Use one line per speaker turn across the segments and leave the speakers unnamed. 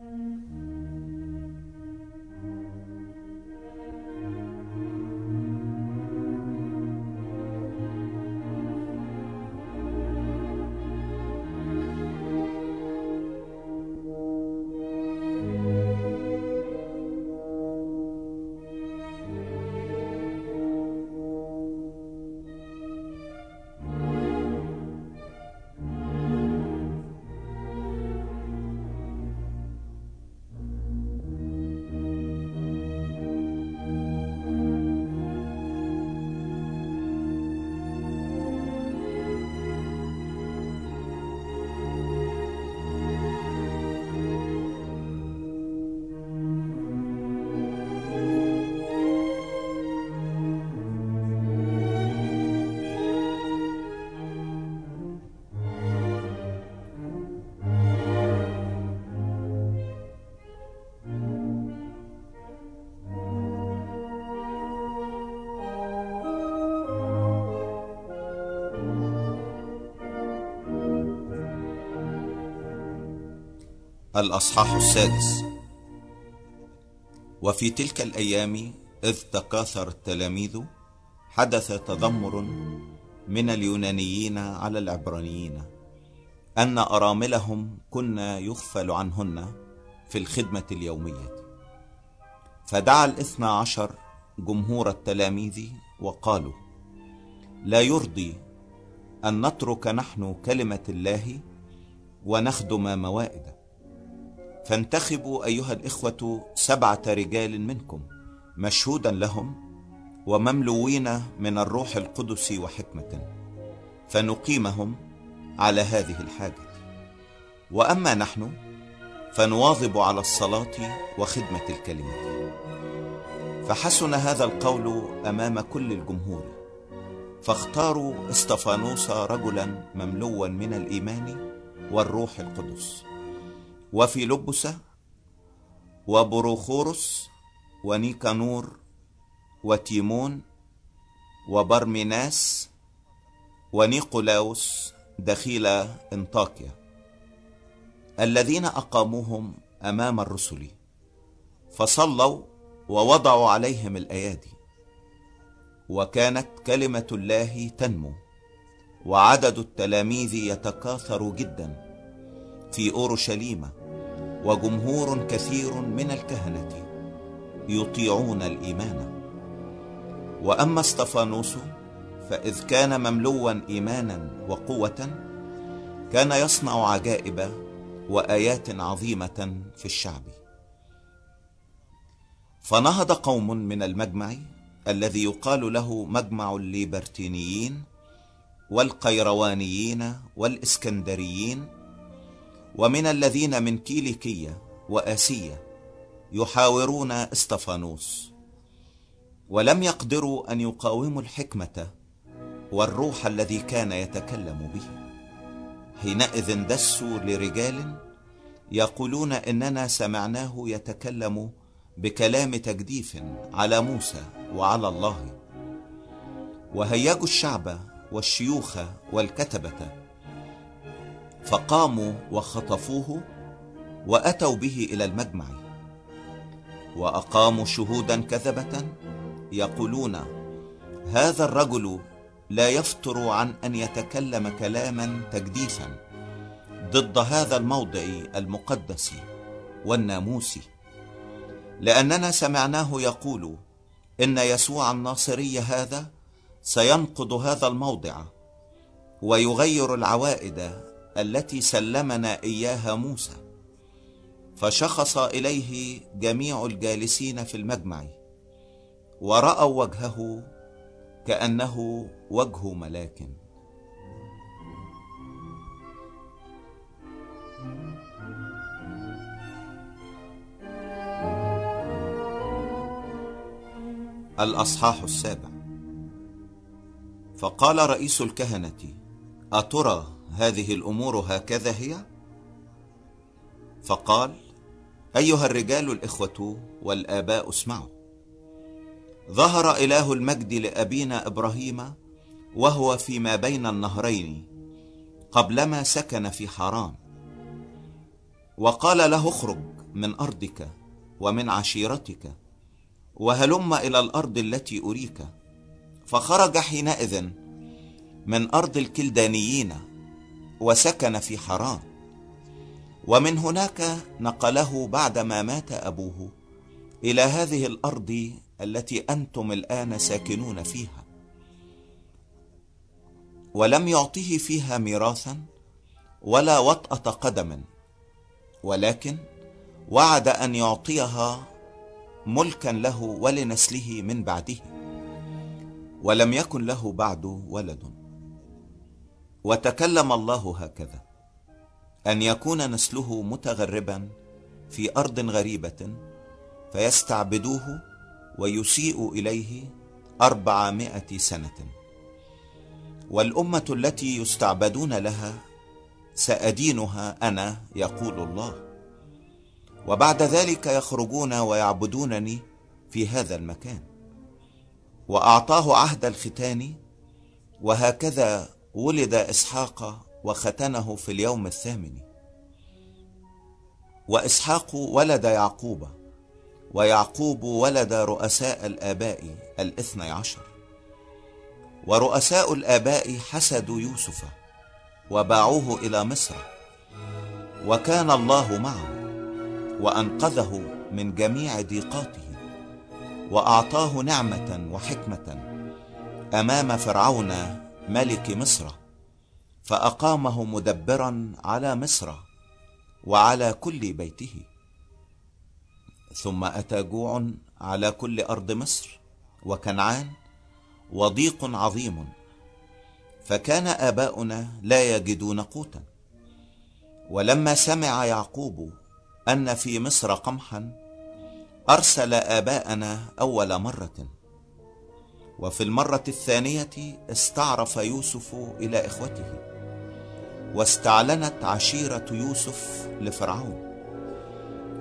Mm-hmm. الأصحاح السادس. وفي تلك الأيام إذ تكاثر التلاميذ حدث تذمر من اليونانيين على العبرانيين أن أراملهم كنا يغفل عنهن في الخدمة اليومية. فدعا الاثنى عشر جمهور التلاميذ وقالوا لا يرضي أن نترك نحن كلمة الله ونخدم موائد فانتخبوا أيها الإخوة سبعة رجال منكم مشهودا لهم ومملوين من الروح القدس وحكمة فنقيمهم على هذه الحاجة. وأما نحن فنواظب على الصلاة وخدمة الكلمة. فحسن هذا القول أمام كل الجمهور. فاختاروا إستفانوس رجلا مملوا من الإيمان والروح القدس. وفي لبسة وبروخورس ونيكانور وتيمون وبرميناس ونيقولاوس دخيل انطاكيا. الذين أقاموهم أمام الرسل فصلوا ووضعوا عليهم الأيادي. وكانت كلمة الله تنمو وعدد التلاميذ يتكاثر جدا في أورشليم. وجمهور كثير من الكهنة يطيعون الإيمان. وأما استفانوس فإذ كان مملوا إيمانا وقوة كان يصنع عجائب وآيات عظيمة في الشعب. فنهض قوم من المجمع الذي يقال له مجمع الليبرتينيين والقيروانيين والإسكندريين ومن الذين من كيليكية وآسية يحاورون إستفانوس ولم يقدروا أن يقاوموا الحكمة والروح الذي كان يتكلم به. حينئذ دسوا لرجال يقولون إننا سمعناه يتكلم بكلام تجديف على موسى وعلى الله. وهيجوا الشعب والشيوخ والكتبة فقاموا وخطفوه وأتوا به إلى المجمع. وأقاموا شهودا كذبة يقولون هذا الرجل لا يفتر عن أن يتكلم كلاما تجديفا ضد هذا الموضع المقدس والناموس. لأننا سمعناه يقول إن يسوع الناصري هذا سينقض هذا الموضع ويغير العوائد التي سلمنا إياها موسى فشخص إليه جميع الجالسين في المجمع ورأوا وجهه كأنه وجه ملاك. الأصحاح السابع. فقال رئيس الكهنة أترى هذه الأمور هكذا هي؟ فقال أيها الرجال الإخوة والآباء اسمعوا. ظهر إله المجد لأبينا إبراهيم وهو فيما بين النهرين قبلما سكن في حران وقال له اخرج من أرضك ومن عشيرتك وهلم إلى الأرض التي أريك. فخرج حينئذ من أرض الكلدانيين وسكن في حران ومن هناك نقله بعدما مات أبوه إلى هذه الأرض التي أنتم الآن ساكنون فيها. ولم يعطه فيها ميراثا ولا وطأة قدم ولكن وعد أن يعطيها ملكا له ولنسله من بعده. ولم يكن له بعد ولد. وتكلم الله هكذا أن يكون نسله متغربا في أرض غريبة فيستعبدوه ويسيء إليه أربعمائة سنة. والأمة التي يستعبدون لها سأدينها أنا يقول الله. وبعد ذلك يخرجون ويعبدونني في هذا المكان. وأعطاه عهد الختان وهكذا ولد إسحاق وختنه في اليوم الثامن. وإسحاق ولد يعقوب ويعقوب ولد رؤساء الآباء الاثني عشر. ورؤساء الآباء حسدوا يوسف وباعوه إلى مصر. وكان الله معه وأنقذه من جميع ضيقاته. وأعطاه نعمة وحكمة أمام فرعون ملك مصر. فأقامه مدبرا على مصر وعلى كل بيته. ثم أتى جوع على كل أرض مصر وكنعان. وضيق عظيم. فكان آباؤنا لا يجدون قوتا. ولما سمع يعقوب أن في مصر قمحا أرسل آباءنا أول مرة. وفي المرة الثانية استعرف يوسف إلى إخوته واستعلنت عشيرة يوسف لفرعون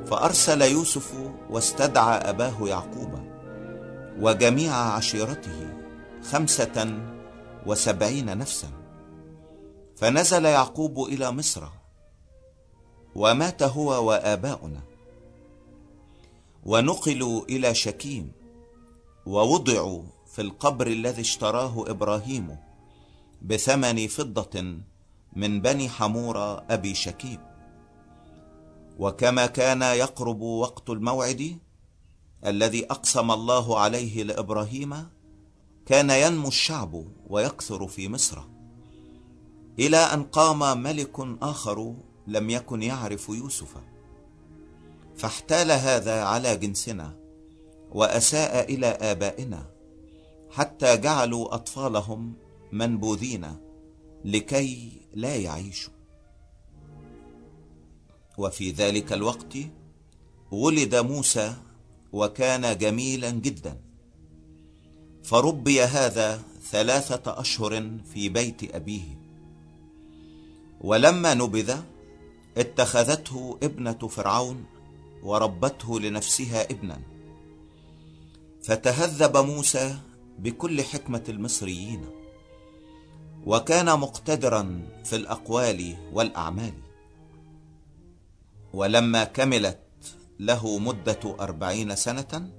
فأرسل يوسف واستدعى أباه يعقوب وجميع عشيرته خمسة وسبعين نفسا. فنزل يعقوب إلى مصر ومات هو وآباؤنا ونقلوا إلى شكيم ووضعوا في القبر الذي اشتراه إبراهيم بثمن فضة من بني حمورة أبي شكيم وكما كان يقرب وقت الموعد الذي أقسم الله عليه لإبراهيم كان ينمو الشعب ويكثر في مصر إلى أن قام ملك آخر لم يكن يعرف يوسف. فاحتال هذا على جنسنا وأساء إلى آبائنا. حتى جعلوا أطفالهم منبوذين لكي لا يعيشوا. وفي ذلك الوقت ولد موسى وكان جميلا جدا. فربي هذا ثلاثة أشهر في بيت أبيه. ولما نبذ اتخذته ابنة فرعون وربته لنفسها ابنا. فتهذب موسى بكل حكمة المصريين وكان مقتدرا في الأقوال والأعمال. ولما كملت له مدة أربعين سنة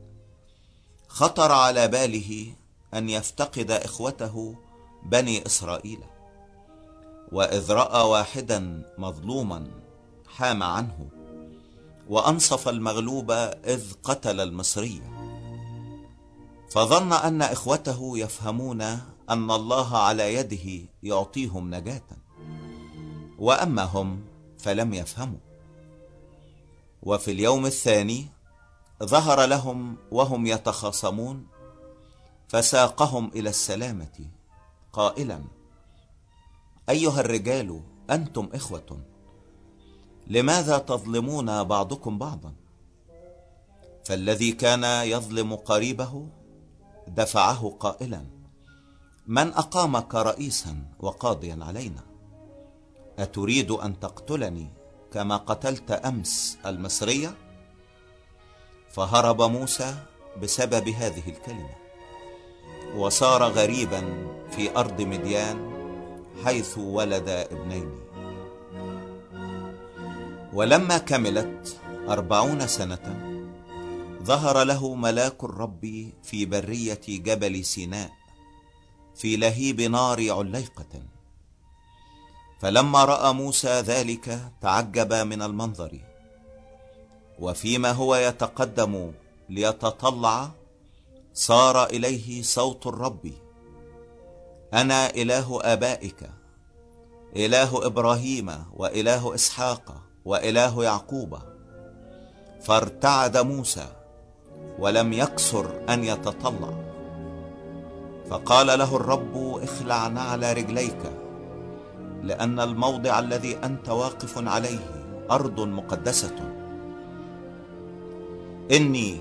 خطر على باله أن يفتقد إخوته بني إسرائيل. وإذ رأى واحدا مظلوما حام عنه وأنصف المغلوب إذ قتل المصري. فظن أن إخوته يفهمون أن الله على يده يعطيهم نجاة. وأما هم فلم يفهموا. وفي اليوم الثاني ظهر لهم وهم يتخاصمون فساقهم إلى السلامة قائلا أيها الرجال أنتم إخوة لماذا تظلمون بعضكم بعضا؟ فالذي كان يظلم قريبه دفعه قائلا من أقامك رئيسا وقاضيا علينا؟ أتريد أن تقتلني كما قتلت أمس المصرية؟ فهرب موسى بسبب هذه الكلمة وصار غريبا في أرض مديان حيث ولد ابنين. ولما كملت أربعون سنة ظهر له ملاك الرب في برية جبل سيناء في لهيب نار عليقة. فلما رأى موسى ذلك تعجب من المنظر. وفيما هو يتقدم ليتطلع صار إليه صوت الرب. أنا إله آبائك إله إبراهيم وإله إسحاق وإله يعقوب. فارتعد موسى ولم يكسر أن يتطلع. فقال له الرب اخلع نعل رجليك لأن الموضع الذي أنت واقف عليه أرض مقدسة. إني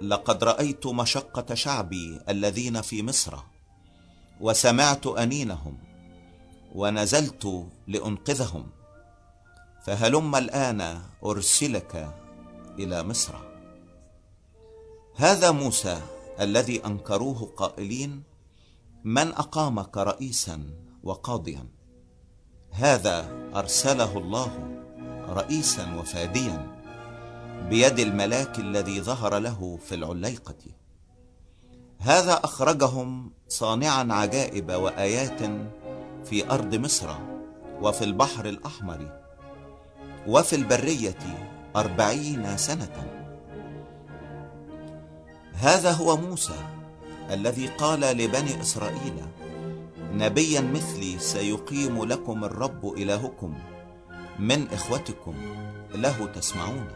لقد رأيت مشقة شعبي الذين في مصر وسمعت أنينهم ونزلت لأنقذهم. فهلم الآن أرسلك إلى مصر. هذا موسى الذي أنكروه قائلين من أقامك رئيسا وقاضيا؟ هذا أرسله الله رئيسا وفاديا بيد الملاك الذي ظهر له في العليقة. هذا أخرجهم صانعا عجائب وآيات في أرض مصر وفي البحر الأحمر وفي البرية أربعين سنة. هذا هو موسى الذي قال لبني إسرائيل نبيا مثلي سيقيم لكم الرب إلهكم من إخوتكم له تسمعون.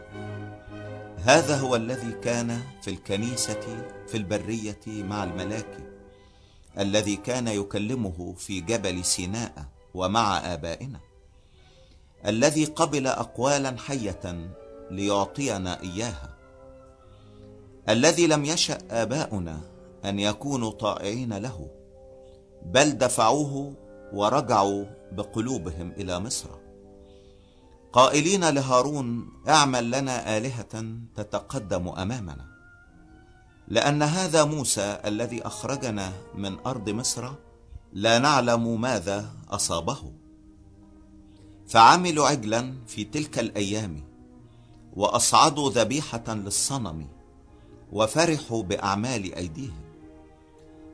هذا هو الذي كان في الكنيسة في البرية مع الملاك الذي كان يكلمه في جبل سيناء ومع آبائنا الذي قبل أقوالا حية ليعطينا إياها. الذي لم يشأ آباؤنا أن يكونوا طائعين له بل دفعوه ورجعوا بقلوبهم إلى مصر. قائلين لهارون اعمل لنا آلهة تتقدم أمامنا. لأن هذا موسى الذي أخرجنا من أرض مصر لا نعلم ماذا أصابه. فعملوا عجلا في تلك الأيام وأصعدوا ذبيحة للصنم. وفرحوا بأعمال أيديهم.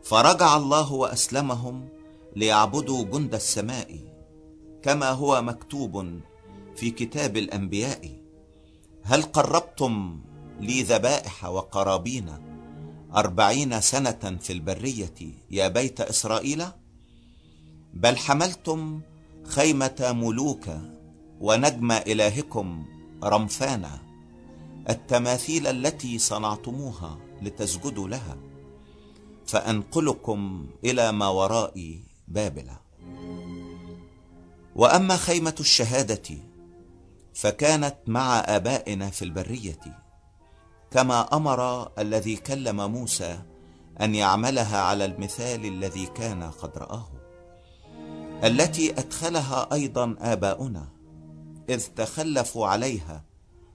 فرجع الله وأسلمهم ليعبدوا جند السماء كما هو مكتوب في كتاب الأنبياء. هل قربتم لي ذبائح وقرابين أربعين سنة في البرية يا بيت إسرائيل؟ بل حملتم خيمة ملوك ونجم إلهكم رمفانا. التماثيل التي صنعتموها لتسجدوا لها فأنقلكم إلى ما وراء بابل. وأما خيمة الشهادة فكانت مع آبائنا في البرية كما أمر الذي كلم موسى أن يعملها على المثال الذي كان قد رآه التي أدخلها أيضا آباؤنا إذ تخلفوا عليها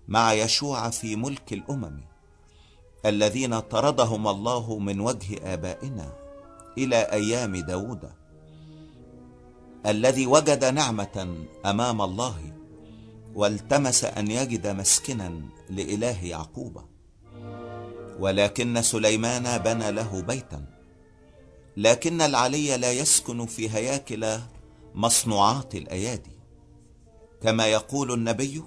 مع يشوع في ملك الأمم الذين طردهم الله من وجه آبائنا إلى أيام داود الذي وجد نعمة أمام الله والتمس أن يجد مسكنا لإله يعقوب. ولكن سليمان بنى له بيتا لكن العلي لا يسكن في هياكل مصنوعات الأيادي. كما يقول النبي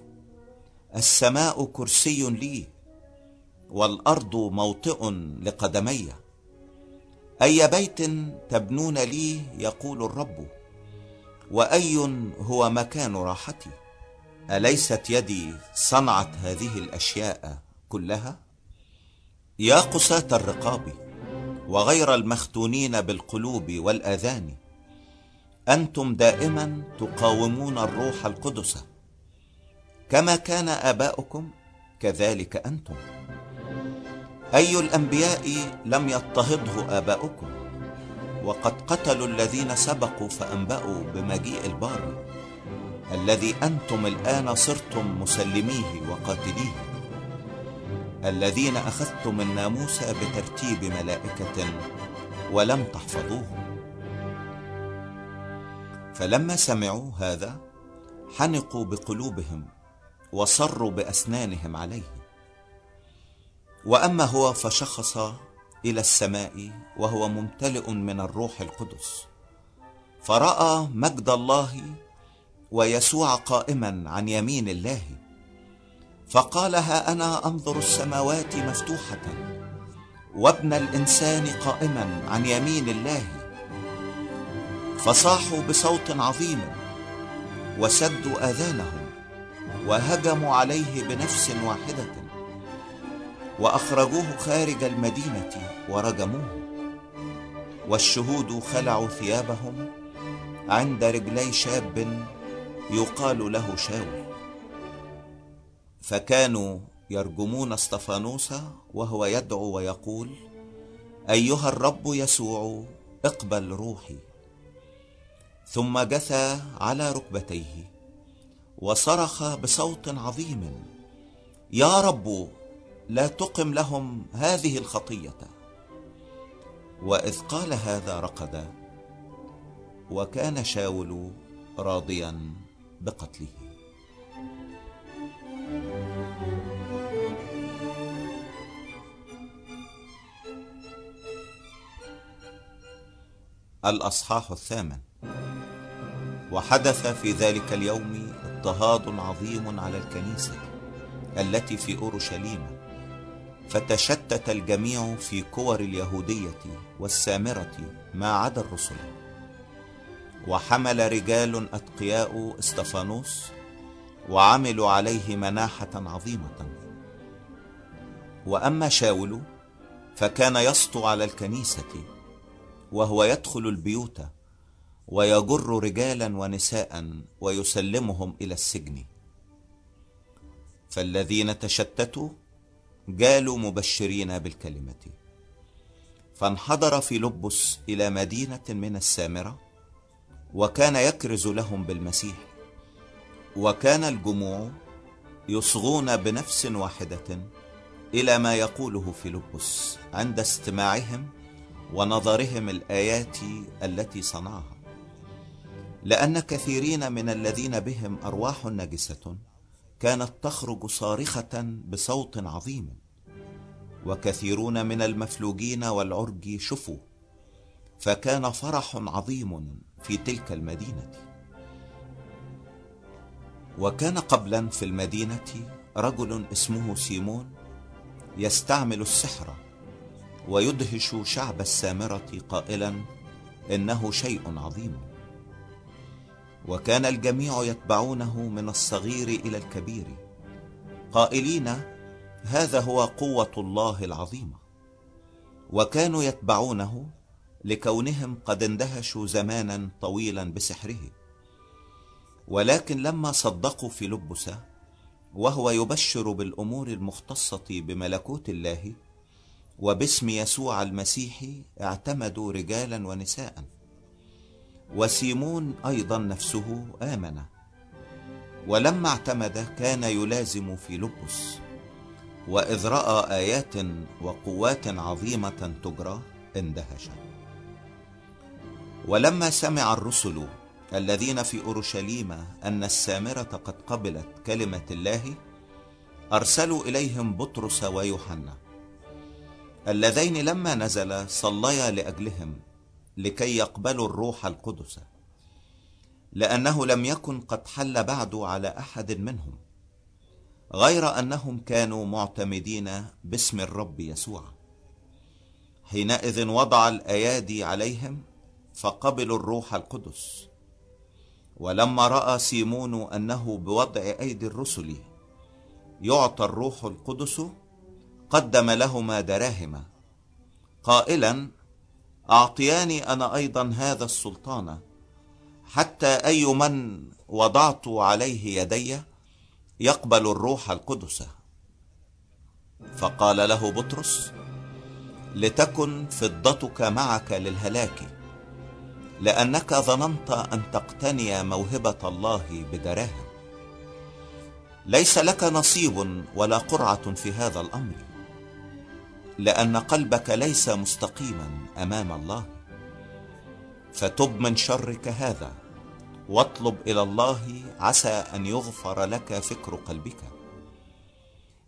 السماء كرسي لي والأرض موطئ لقدمي. أي بيت تبنون لي؟ يقول الرب. وأي هو مكان راحتي؟ أليست يدي صنعت هذه الأشياء كلها؟ يا قساة الرقاب وغير المختونين بالقلوب والآذان أنتم دائما تقاومون الروح القدس. كما كان آباؤكم كذلك أنتم. أي الأنبياء لم يضطهده آباؤكم؟ وقد قتلوا الذين سبقوا فأنبأوا بمجيء البار. الذي أنتم الآن صرتم مسلميه وقاتليه. الذين أخذتم الناموس بترتيب ملائكة ولم تحفظوه. فلما سمعوا هذا حنقوا بقلوبهم وصروا بأسنانهم عليه. وأما هو فشخص إلى السماء وهو ممتلئ من الروح القدس. فرأى مجد الله ويسوع قائما عن يمين الله. فقال ها أنا أنظر السماوات مفتوحة وابن الإنسان قائما عن يمين الله. فصاحوا بصوت عظيم وسدوا آذانهم. وهجموا عليه بنفس واحدة. وأخرجوه خارج المدينة ورجموه. والشهود خلعوا ثيابهم عند رجلي شاب يقال له شاول فكانوا يرجمون اسطفانوس وهو يدعو ويقول أيها الرب يسوع اقبل روحي. ثم جثى على ركبتيه. وصرخ بصوت عظيم. يا رب لا تقم لهم هذه الخطية. وإذ قال هذا رقد وكان شاول راضيا بقتله. الأصحاح الثامن. وحدث في ذلك اليوم اضطهاد عظيم على الكنيسة التي في أورشليم فتشتت الجميع في كور اليهودية والسامرة ما عدا الرسل. وحمل رجال أتقياء استفانوس وعملوا عليه مناحة عظيمة. وأما شاول فكان يسطو على الكنيسة وهو يدخل البيوت ويجر رجالا ونساء ويسلمهم إلى السجن. فالذين تشتتوا جالوا مبشرين بالكلمة. فانحدر في لبس إلى مدينة من السامرة وكان يكرز لهم بالمسيح. وكان الجموع يصغون بنفس واحدة إلى ما يقوله فيلبس عند استماعهم ونظرهم الآيات التي صنعها. لأن كثيرين من الذين بهم أرواح نجسة كانت تخرج صارخة بصوت عظيم. وكثيرون من المفلوجين والعرج شفوا فكان فرح عظيم في تلك المدينة. وكان قبلا في المدينة رجل اسمه سيمون يستعمل السحر ويدهش شعب السامرة قائلا إنه شيء عظيم. وكان الجميع يتبعونه من الصغير إلى الكبير. قائلين هذا هو قوة الله العظيمة. وكانوا يتبعونه لكونهم قد اندهشوا زمانا طويلا بسحره. ولكن لما صدقوا في لبسه وهو يبشر بالأمور المختصة بملكوت الله وباسم يسوع المسيح اعتمدوا رجالا ونساء. وسيمون أيضا نفسه آمن. ولما اعتمد كان يلازم في لبس وإذ رأى آيات وقوات عظيمة تجرى اندهش. ولما سمع الرسل الذين في أورشليم أن السامرة قد قبلت كلمة الله أرسلوا إليهم بطرس ويوحنا. اللذين لما نزل صليا لأجلهم لكي يقبلوا الروح القدس لأنه لم يكن قد حل بعد على أحد منهم غير أنهم كانوا معتمدين باسم الرب يسوع. حينئذ وضع الأيادي عليهم فقبلوا الروح القدس ولما رأى سيمون أنه بوضع أيدي الرسل يعطى الروح القدس قدم لهما دراهم قائلا أعطياني أنا أيضا هذا السلطان. حتى أي من وضعت عليه يدي يقبل الروح القدس. فقال له بطرس لتكن فضتك معك للهلاك لأنك ظننت أن تقتني موهبة الله بدراهم. ليس لك نصيب ولا قرعة في هذا الأمر. لأن قلبك ليس مستقيما أمام الله. فتب من شرك هذا واطلب إلى الله عسى أن يغفر لك فكر قلبك.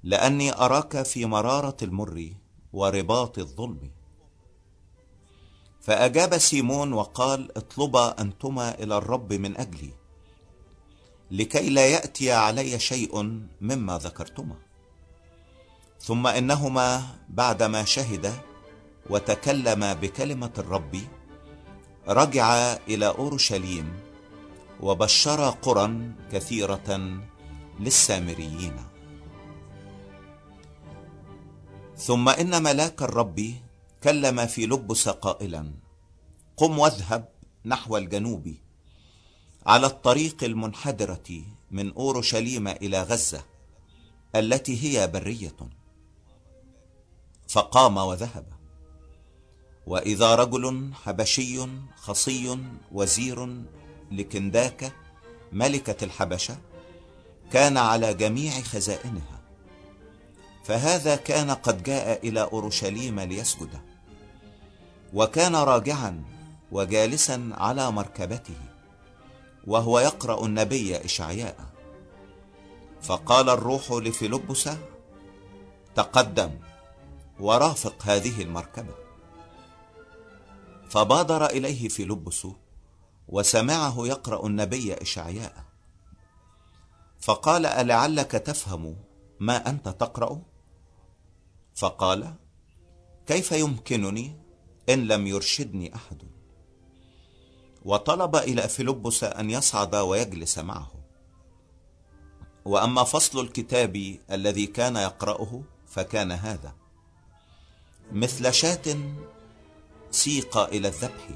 لأني أراك في مرارة المر ورباط الظلم. فأجاب سيمون وقال اطلبا أنتما إلى الرب من أجلي لكي لا يأتي علي شيء مما ذكرتما. ثم إنهما بعدما شهدا وتكلما بكلمة الرب رجعا إلى أورشليم وبشرا قرى كثيرة للسامريين. ثم إن ملاك الرب كلم في لبس قائلا قم واذهب نحو الجنوب على الطريق المنحدرة من أورشليم إلى غزة التي هي برية. فقام وذهب. وإذا رجل حبشي خصي وزير لكنداك ملكة الحبشة كان على جميع خزائنها فهذا كان قد جاء إلى أورشليم ليسجد وكان راجعا وجالسا على مركبته وهو يقرأ النبي إشعياء. فقال الروح لفيلبس تقدم. ورافق هذه المركبة. فبادر إليه فيلبس وسمعه يقرأ النبي إشعياء. فقال ألعلك تفهم ما أنت تقرأ؟ فقال كيف يمكنني إن لم يرشدني أحد؟ وطلب إلى فيلبس أن يصعد ويجلس معه. وأما فصل الكتاب الذي كان يقرأه فكان هذا. مثل شاة سيق إلى الذبح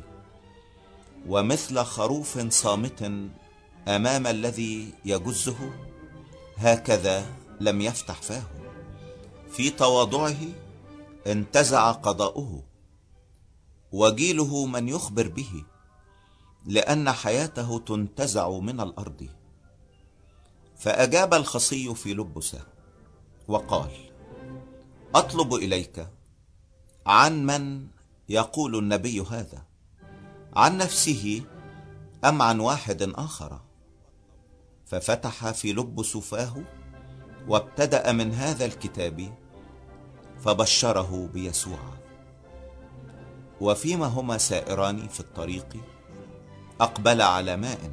ومثل خروف صامت أمام الذي يجزه هكذا لم يفتح فاه. في تواضعه انتزع قضاؤه وجيله من يخبر به لأن حياته تنتزع من الأرض. فأجاب الخصي في لبسه وقال أطلب إليك عن من يقول النبي هذا؟ عن نفسه أم عن واحد آخر؟ ففتح في لب سفاه وابتدأ من هذا الكتاب فبشره بيسوع. وفيما هما سائران في الطريق أقبل على ماء.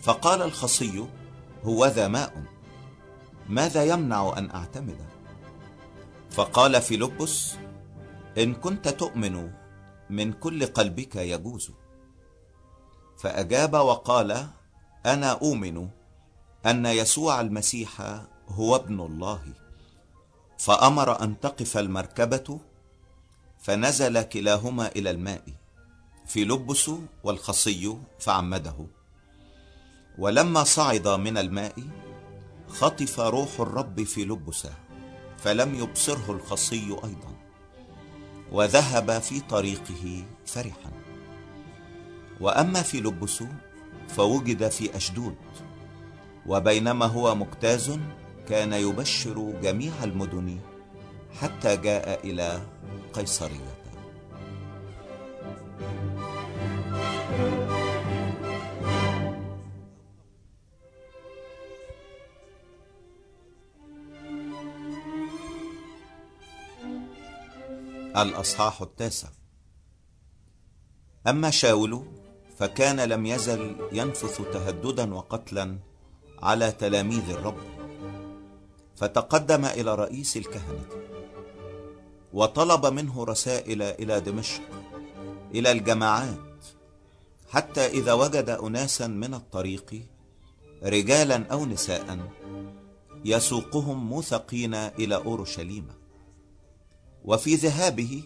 فقال الخصي هو ذا ماء. ماذا يمنع أن أعتمد؟ فقال فيلبس إن كنت تؤمن من كل قلبك يجوز. فأجاب وقال أنا أؤمن أن يسوع المسيح هو ابن الله. فأمر أن تقف المركبة فنزل كلاهما إلى الماء. في لبس والخصي فعمده. ولما صعد من الماء خطف روح الرب في لبسه فلم يبصره الخصي أيضا وذهب في طريقه فرحا. وأما في لبس فوجد في أشدود وبينما هو مجتاز كان يبشر جميع المدن حتى جاء إلى قيصرية. الأصحاح التاسع. أما شاول فكان لم يزل ينفث تهددا وقتلا على تلاميذ الرب. فتقدم إلى رئيس الكهنة وطلب منه رسائل إلى دمشق إلى الجماعات حتى إذا وجد اناسا من الطريق رجالا أو نساء يسوقهم موثقين إلى أورشليم. وفي ذهابه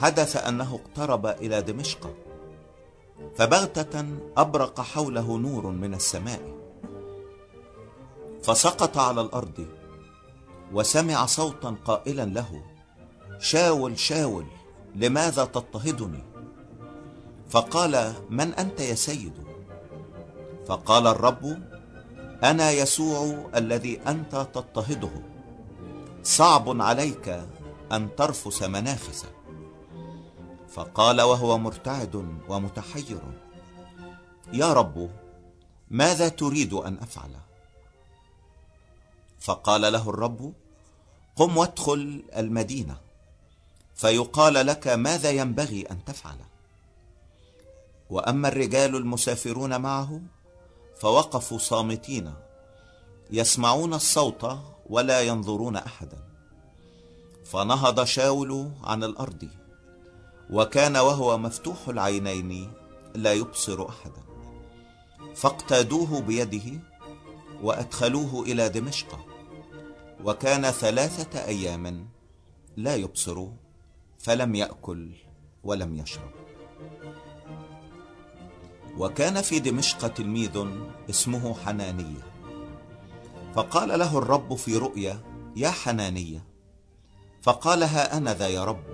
حدث أنه اقترب إلى دمشق فبغتة أبرق حوله نور من السماء فسقط على الأرض وسمع صوتا قائلا له شاول شاول لماذا تضطهدني؟ فقال من أنت يا سيد؟ فقال الرب أنا يسوع الذي أنت تضطهده صعب عليك أن ترفس منافسك فقال وهو مرتعد ومتحير يا رب ماذا تريد أن أفعل؟ فقال له الرب قم وادخل المدينة فيقال لك ماذا ينبغي أن تفعل. وأما الرجال المسافرون معه فوقفوا صامتين يسمعون الصوت ولا ينظرون احدا. فنهض شاول عن الأرض وكان وهو مفتوح العينين لا يبصر أحدا. فاقتادوه بيده وأدخلوه إلى دمشق وكان ثلاثة أيام لا يبصر فلم يأكل ولم يشرب. وكان في دمشق تلميذ اسمه حنانية. فقال له الرب في رؤيا يا حنانية فقال ها أنا ذا يا رب.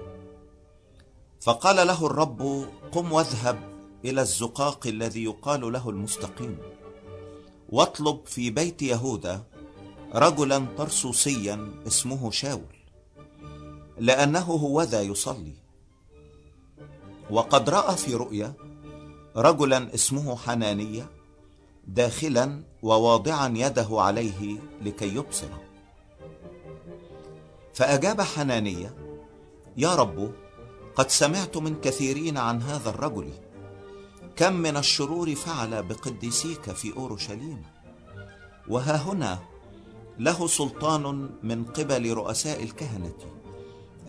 فقال له الرب قم واذهب إلى الزقاق الذي يقال له المستقيم. واطلب في بيت يهوذا رجلا طرسوسيا اسمه شاول لأنه هو ذا يصلي. وقد رأى في رؤيا رجلا اسمه حنانية داخلا وواضعا يده عليه لكي يبصر. فأجاب حنانية يا رب قد سمعت من كثيرين عن هذا الرجل. كم من الشرور فعل بقديسيك في أورشليم. وها هنا له سلطان من قبل رؤساء الكهنة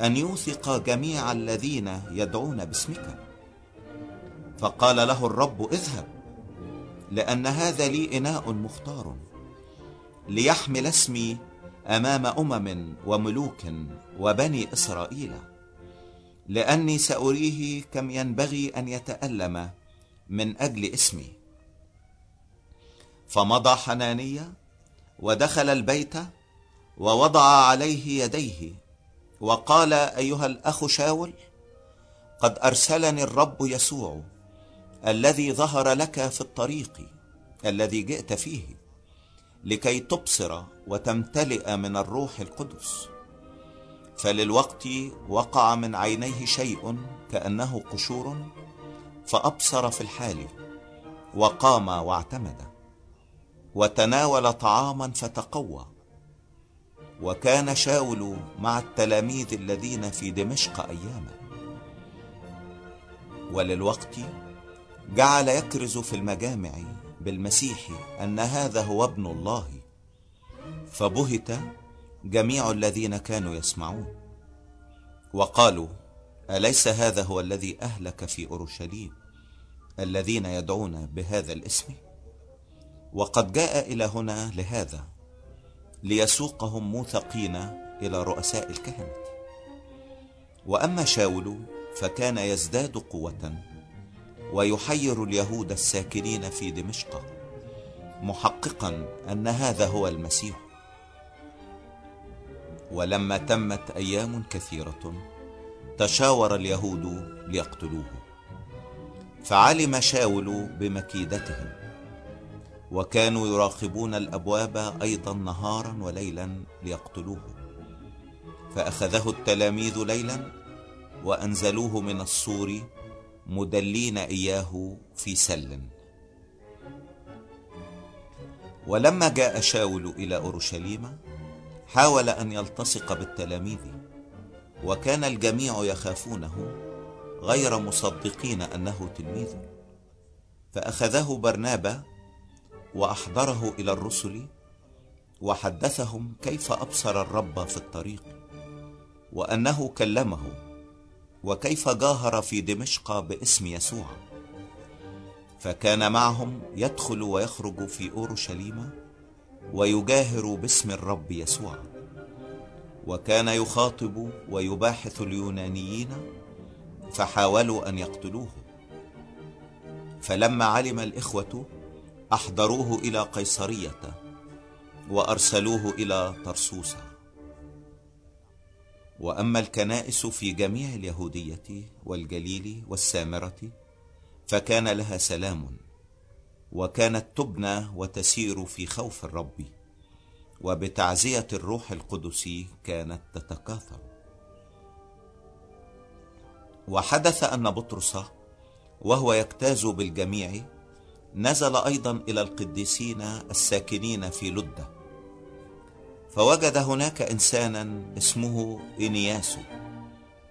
أن يوثق جميع الذين يدعون باسمك. فقال له الرب اذهب لأن هذا لي إناء مختار ليحمل اسمي أمام أمم وملوك وبني إسرائيل. لأني سأريه كم ينبغي أن يتألم من أجل اسمي. فمضى حنانية ودخل البيت ووضع عليه يديه وقال أيها الأخ شاول قد أرسلني الرب يسوع الذي ظهر لك في الطريق الذي جئت فيه. لكي تبصر وتمتلئ من الروح القدس. فللوقت وقع من عينيه شيء كأنه قشور فأبصر في الحال وقام واعتمد وتناول طعاما فتقوى. وكان شاول مع التلاميذ الذين في دمشق أياما. وللوقت جعل يكرز في المجامع بالمسيح أن هذا هو ابن الله. فبهت جميع الذين كانوا يسمعون. وقالوا أليس هذا هو الذي أهلك في أورشليم الذين يدعون بهذا الاسم؟ وقد جاء إلى هنا لهذا ليسوقهم موثقين إلى رؤساء الكهنة. وأما شاول فكان يزداد قوة ويحير اليهود الساكنين في دمشق محققا أن هذا هو المسيح. ولما تمت أيام كثيرة تشاور اليهود ليقتلوه. فعلم شاول بمكيدتهم وكانوا يراقبون الأبواب أيضا نهارا وليلا ليقتلوه. فأخذه التلاميذ ليلا وأنزلوه من السور مدلين إياه في سل. ولما جاء شاول إلى أورشليم حاول أن يلتصق بالتلاميذ وكان الجميع يخافونه غير مصدقين أنه تلميذ. فأخذه برنابا وأحضره إلى الرسل وحدثهم كيف أبصر الرب في الطريق وأنه كلمه. وكيف جاهر في دمشق باسم يسوع. فكان معهم يدخل ويخرج في أورشليم ويجاهر باسم الرب يسوع. وكان يخاطب ويباحث اليونانيين فحاولوا أن يقتلوه. فلما علم الإخوة أحضروه إلى قيصرية وأرسلوه إلى طرسوس وأما الكنائس في جميع اليهودية والجليل والسامرة فكان لها سلام وكانت تبنى وتسير في خوف الرب وبتعزية الروح القدس كانت تتكاثر. وحدث أن بطرس وهو يجتاز بالجميع نزل أيضا إلى القديسين الساكنين في لدة فوجد هناك إنسانا اسمه إنياسو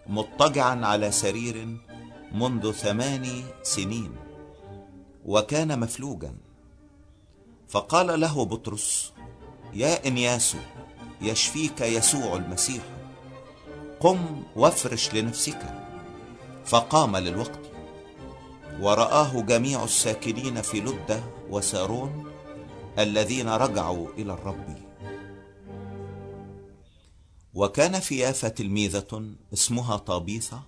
مضطجعا على سرير منذ ثماني سنين وكان مفلوجا. فقال له بطرس يا إنياسو يشفيك يسوع المسيح قم وافرش لنفسك. فقام للوقت ورآه جميع الساكنين في لدة وسارون الذين رجعوا إلى الرب. وكان في يافا تلميذة اسمها طابيثة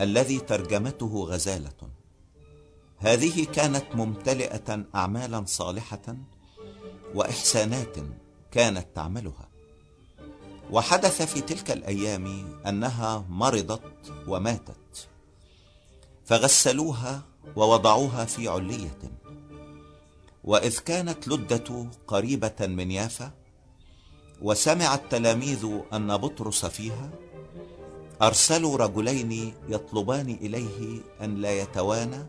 الذي ترجمته غزالة. هذه كانت ممتلئة أعمالا صالحة وإحسانات كانت تعملها. وحدث في تلك الأيام أنها مرضت وماتت. فغسلوها ووضعوها في علية. وإذ كانت لدة قريبة من يافا وسمع التلاميذ أن بطرس فيها أرسلوا رجلين يطلبان إليه أن لا يتوانى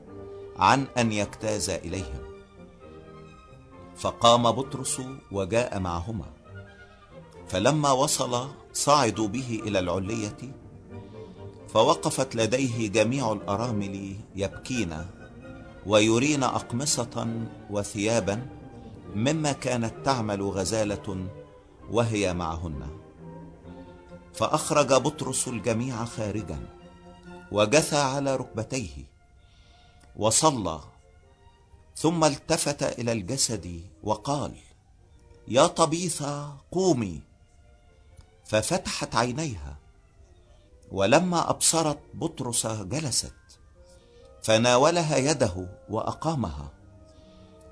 عن أن يجتاز إليهم. فقام بطرس وجاء معهما. فلما وصل صعدوا به إلى العلية فوقفت لديه جميع الأرامل يبكين ويرين أقمصة وثيابا مما كانت تعمل غزالة وهي معهن. فأخرج بطرس الجميع خارجا وجثى على ركبتيه وصلى ثم التفت إلى الجسد وقال يا طبيثة قومي. ففتحت عينيها ولما أبصرت بطرس جلست فناولها يده وأقامها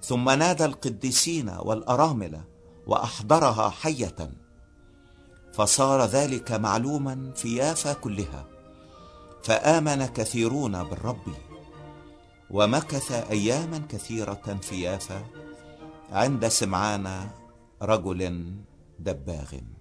ثم نادى القديسين والأرامل وأحضرها حية. فصار ذلك معلوما في يافا كلها فآمن كثيرون بالرب. ومكث أياما كثيرة في يافا عند سمعان رجل دباغ.